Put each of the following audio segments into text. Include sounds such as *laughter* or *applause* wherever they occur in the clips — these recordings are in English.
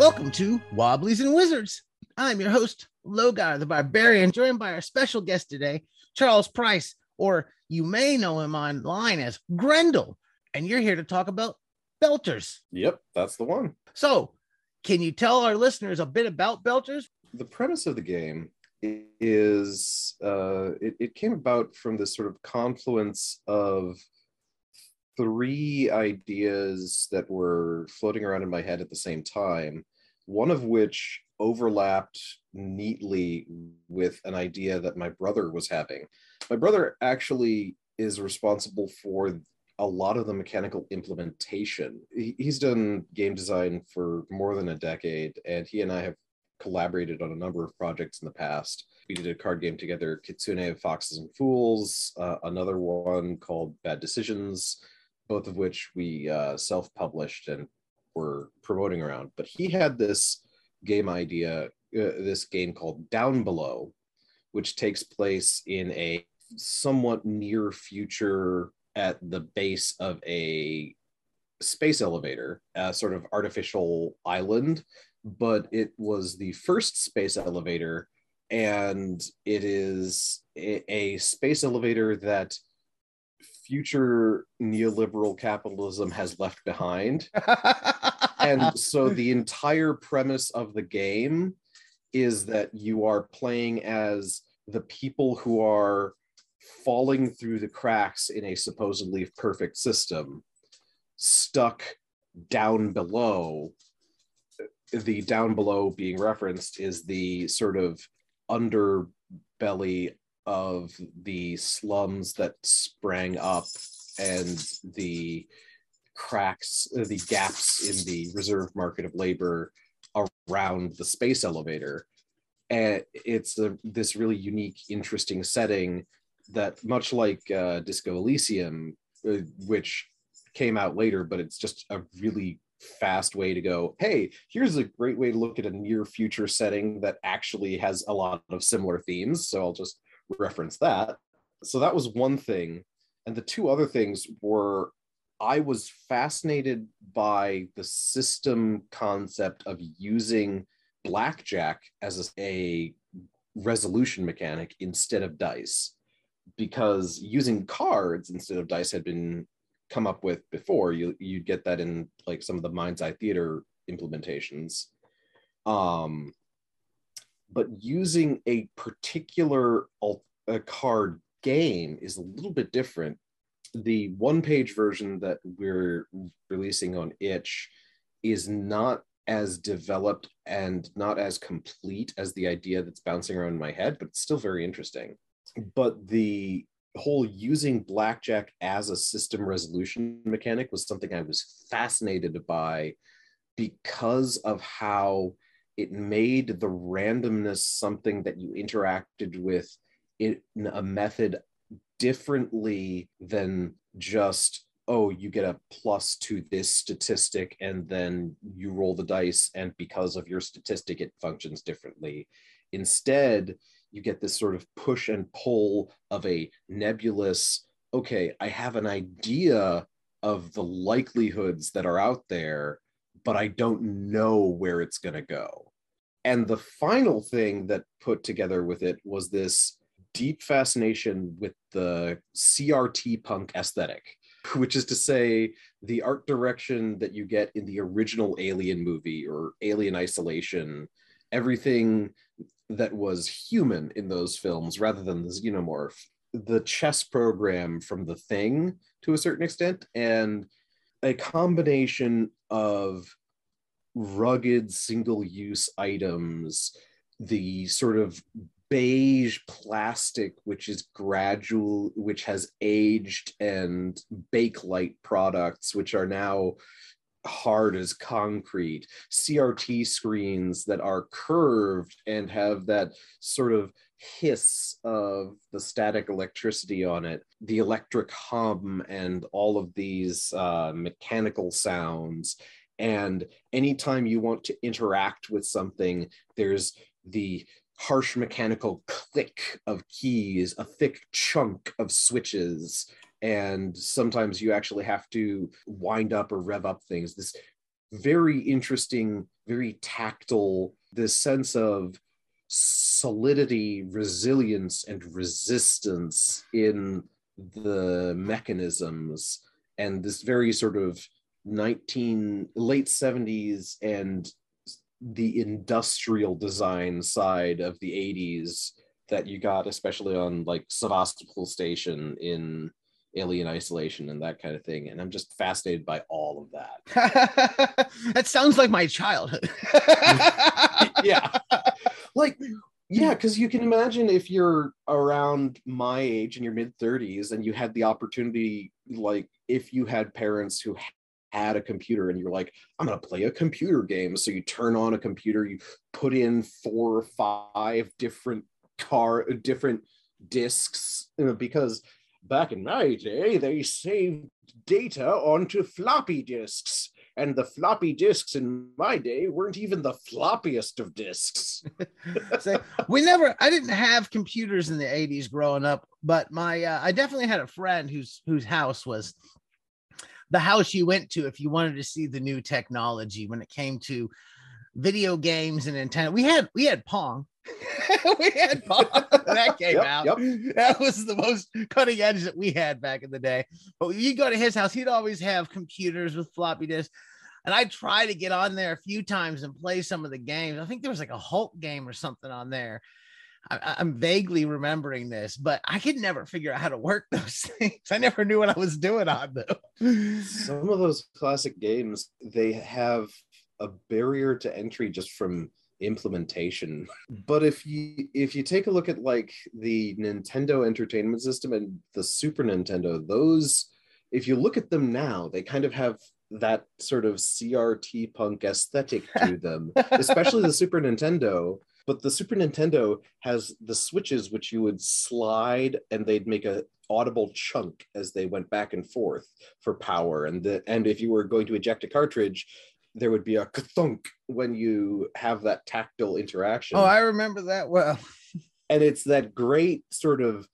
Welcome to Wobblies and Wizards. I'm your host, Logar the Barbarian, joined by our special guest today, Charles Price, or you may know him online as Grendel. And you're here to talk about Belters. Yep, that's the one. So, can you tell our listeners a bit about Belters? The premise of the game is uh, it, it came about from this sort of confluence of three ideas that were floating around in my head at the same time, one of which overlapped neatly with an idea that my brother was having. My brother actually is responsible for a lot of the mechanical implementation. He's done game design for more than a decade, and he and I have collaborated on a number of projects in the past. We did a card game together, Kitsune of Foxes and Fools, uh, another one called Bad Decisions, both of which we uh, self published and were promoting around. But he had this game idea, uh, this game called Down Below, which takes place in a somewhat near future at the base of a space elevator, a sort of artificial island, but it was the first space elevator, and it is a, a space elevator that future neoliberal capitalism has left behind. *laughs* and *laughs* so the entire premise of the game is that you are playing as the people who are falling through the cracks in a supposedly perfect system, stuck down below. The down below being referenced is the sort of underbelly of the slums that sprang up and the cracks, the gaps in the reserve market of labor around the space elevator. And it's a, this really unique, interesting setting that, much like uh, Disco Elysium, uh, which came out later, but it's just a really fast way to go hey here's a great way to look at a near future setting that actually has a lot of similar themes so i'll just reference that. So that was one thing. And the two other things were I was fascinated by the system concept of using blackjack as a, resolution mechanic instead of dice because using cards instead of dice had been come up with before you you'd get that in like some of the mind's eye theater implementations um but using a particular a card game is a little bit different. The one page version that we're releasing on itch is not as developed and not as complete as the idea that's bouncing around in my head, but it's still very interesting. But the whole using blackjack as a system resolution mechanic was something I was fascinated by because of how it made the randomness something that you interacted with in a method differently than just oh you get a plus to this statistic and then you roll the dice and because of your statistic it functions differently. Instead you get this sort of push and pull of a nebulous okay i have an idea of the likelihoods that are out there but i don't know where it's going to go. And the final thing that put together with it was this deep fascination with the CRT punk aesthetic, *laughs* which is to say, the art direction that you get in the original Alien movie or Alien Isolation, everything that was human in those films rather than the xenomorph, the chess program from The Thing to a certain extent, and a combination of rugged single use items, the sort of beige plastic which is gradual which has aged and bakelite products which are now hard as concrete crt screens that are curved and have that sort of hiss of the static electricity on it the electric hum and all of these uh, mechanical sounds. And anytime you want to interact with something there's the harsh mechanical click of keys, a thick chunk of switches, and sometimes you actually have to wind up or rev up things. This very interesting, very tactile, this sense of solidity, resilience, and resistance in the mechanisms, and this very sort of 19 late 70s and the industrial design side of the 80s that you got especially on like Sevastopol station in alien isolation and that kind of thing. And i'm just fascinated by all of that. *laughs* That sounds like my childhood. *laughs* Yeah. *laughs* Like yeah because you can imagine if you're around my age in your mid 30s and you had the opportunity like if you had parents who had a computer and you're like i'm going to play a computer game so you turn on a computer you put in four or five different car different discs you know, because back in my day, they saved data onto floppy disks. And the floppy disks in my day weren't even the floppiest of disks. *laughs* so we never, I didn't have computers in the 80s growing up, but my, uh, I definitely had a friend whose, whose house was the house you went to if you wanted to see the new technology when it came to video games and Nintendo. We had, we had Pong *laughs* we had *laughs* Pong that came yep, out. Yep. That was the most cutting edge that we had back in the day. But you go to his house, he'd always have computers with floppy disks. And I tried to get on there a few times and play some of the games. I think there was like a Hulk game or something on there. I, am vaguely remembering this, but I could never figure out how to work *laughs* those things. I never knew what I was doing on them. Some of those classic games, they have a barrier to entry just from implementation *laughs* but if you if you take a look at like the nintendo entertainment system and the super nintendo those if you look at them now they kind of have that sort of crt punk aesthetic to *laughs* them especially the super nintendo but the super nintendo has the switches which you would slide and they'd make a audible chunk as they went back and forth for power and the and if you were going to eject a cartridge there would be a thunk when you have that tactile interaction. Oh, I remember that well. *laughs* and it's that great sort of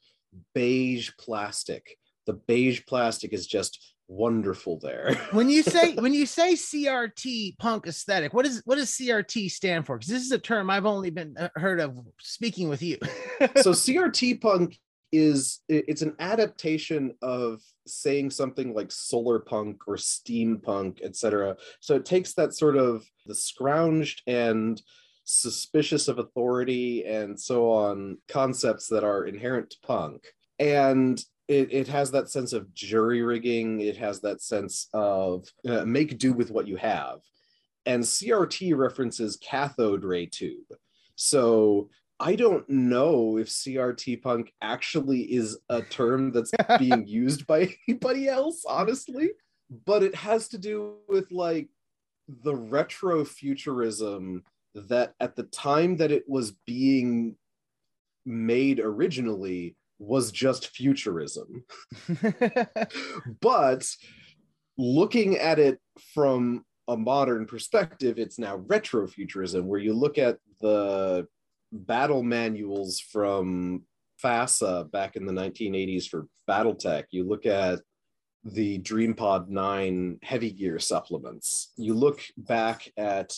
beige plastic. The beige plastic is just wonderful there. *laughs* when you say when you say CRT punk aesthetic, what is what does CRT stand for? Because this is a term I've only been uh, heard of speaking with you. *laughs* so CRT punk is it's an adaptation of saying something like solar punk or steampunk etc so it takes that sort of the scrounged and suspicious of authority and so on concepts that are inherent to punk and it, it has that sense of jury rigging. It has that sense of uh, make do with what you have. And crt references cathode ray tube. So I don't know if CRT punk actually is a term that's *laughs* being used by anybody else, honestly, but it has to do with like the retro futurism that at the time that it was being made originally was just futurism. *laughs* but looking at it from a modern perspective, it's now retrofuturism, where you look at the battle manuals from FASA back in the 1980s for Battletech. You look at the DreamPod 9 heavy gear supplements. You look back at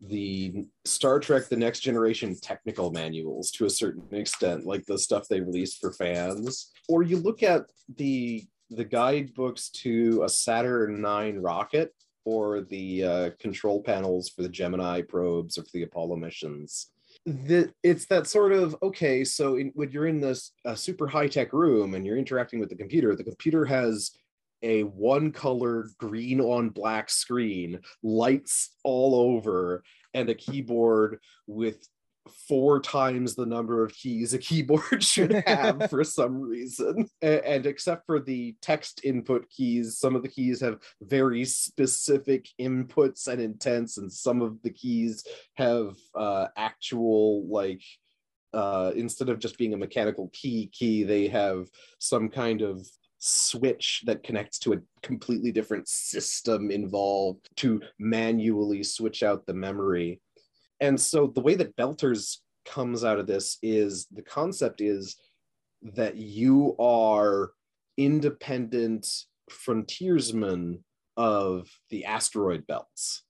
the Star Trek The Next Generation technical manuals to a certain extent, like the stuff they released for fans. Or you look at the the guidebooks to a Saturn 9 rocket or the uh, control panels for the Gemini probes or for the Apollo missions the, it's that sort of okay so in, when you're in this uh, super high tech room and you're interacting with the computer the computer has a one color green on black screen lights all over and a keyboard with four times the number of keys a keyboard *laughs* should have *laughs* for some reason. And, and, except for the text input keys, some of the keys have very specific inputs and intents, and some of the keys have uh, actual, like, uh, instead of just being a mechanical key key, they have some kind of switch that connects to a completely different system involved to manually switch out the memory and so the way that belters comes out of this is the concept is that you are independent frontiersmen of the asteroid belts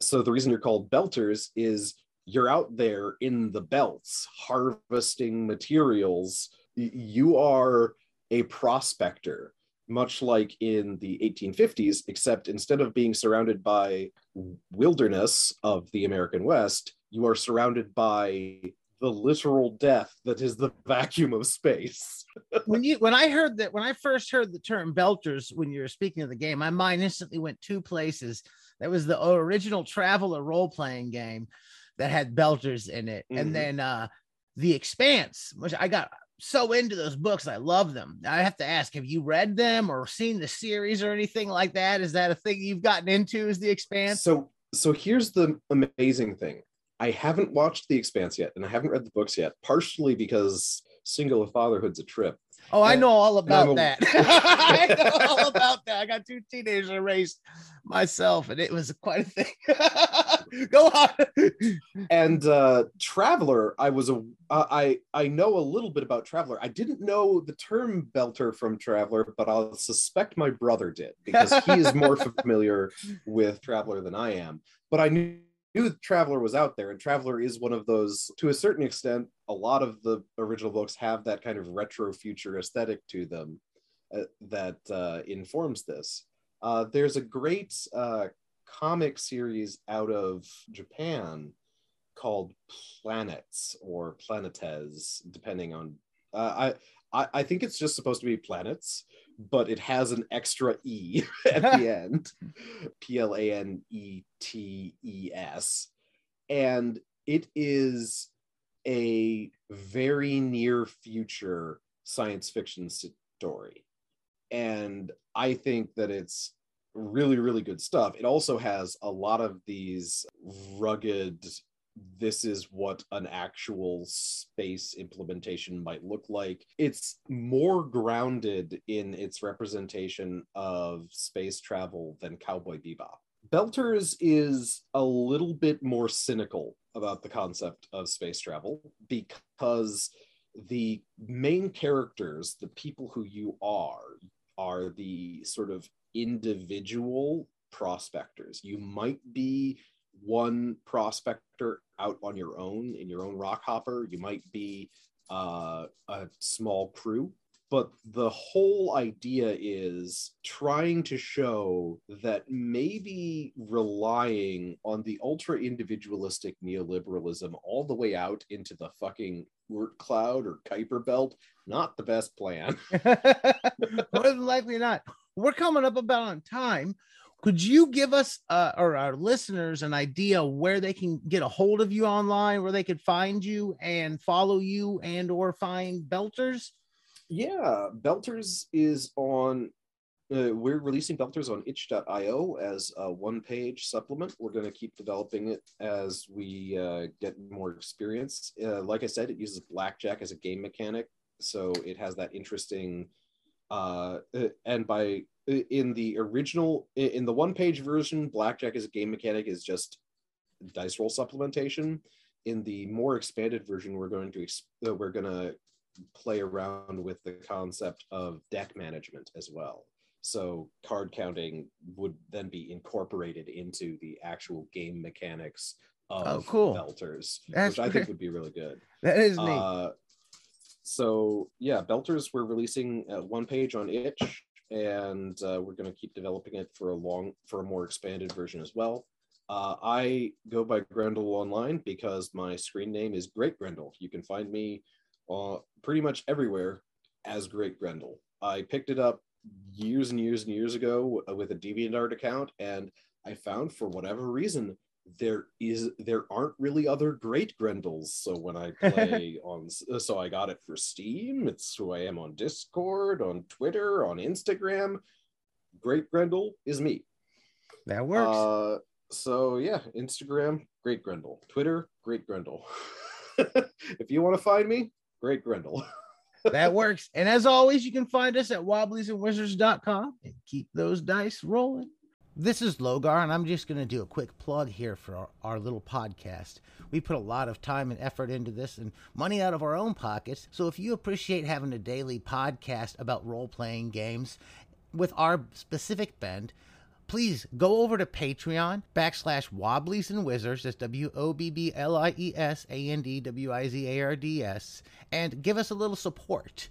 so the reason you're called belters is you're out there in the belts harvesting materials. You are a prospector, much like in the 1850s, except instead of being surrounded by wilderness of the American West, you are surrounded by the literal death that is the *laughs* vacuum of space. when you when I heard that when I first heard the term belters when you were speaking of the game, my mind instantly went two places. That was the original Traveller role playing game that had belters in it, mm-hmm. and then uh the Expanse, which I got so into those books. I love them. I have to ask, have you read them or seen the series or anything like that? Is that a thing you've gotten into? Is the Expanse? So so here's the amazing thing. I haven't watched The Expanse yet, and I haven't read the books yet, partially because single fatherhood's a trip. Oh, I know all about a... that. *laughs* I know all about that. I got two teenagers I raised myself, and it was quite a thing. *laughs* Go on. and uh, Traveller, I was a uh, I I know a little bit about Traveller. I didn't know the term belter from Traveller, but I'll suspect my brother did because he is more *laughs* familiar with Traveller than I am. But I knew knew Traveller was out there, and Traveller is one of those, to a certain extent, a lot of the original books have that kind of retro future aesthetic to them uh, that uh, informs this. Uh, there's a great uh, comic series out of Japan called Planets or Planetes, depending on. Uh, I, I I think it's just supposed to be planets, but it has an extra E *laughs* at the *laughs* end P L A N E T E S. And it is a very near future science fiction story. And I think that it's really, really good stuff. It also has a lot of these rugged this is what an actual space implementation might look like. It's more grounded in its representation of space travel than Cowboy Bebop. Belters is a little bit more cynical about the concept of space travel because the main characters, the people who you are, are the sort of individual prospectors. You might be one prospector out on your own in your own rock hopper. You might be uh, a small crew. But the whole idea is trying to show that maybe relying on the ultra individualistic neoliberalism all the way out into the fucking Oort cloud or Kuiper belt, not the best plan. *laughs* More than likely not. We're coming up about on time. Could you give us uh, or our listeners an idea where they can get a hold of you online, where they could find you and follow you and or find Belters? Yeah, Belters is on. Uh, we're releasing Belters on itch.io as a one page supplement. We're going to keep developing it as we uh, get more experience. Uh, like I said, it uses blackjack as a game mechanic. So it has that interesting. Uh, uh, and by in the original in the one page version blackjack as a game mechanic is just dice roll supplementation. In the more expanded version we're going to uh, we're going to play around with the concept of deck management as well. So card counting would then be incorporated into the actual game mechanics of oh, cool. belters That's which i think would be really good. That is neat. Uh, so yeah belters we're releasing uh, one page on itch and uh, we're going to keep developing it for a long for a more expanded version as well. Uh, I go by Grendel online because my screen name is Great Grendel. You can find me uh, pretty much everywhere as Great Grendel. I picked it up years and years and years ago with a DeviantArt account, and I found for whatever reason there is there aren't really other great grendels. So when i *laughs* play on so i got it for steam. It's who i am on discord on twitter on instagram. Great grendel is me. That works. Uh, so yeah instagram great grendel. Twitter great grendel. *laughs* If you want to find me great grendel. *laughs* That works. And as always you can find us at wobbliesandwizards.com and keep those dice rolling this is Logar, and I'm just going to do a quick plug here for our, our, little podcast. We put a lot of time and effort into this and money out of our own pockets. So if you appreciate having a daily podcast about role playing games with our specific bend, please go over to Patreon backslash Wobblies and Wizards. That's W O B B L I E S A N D W I Z A R D S. And give us a little support.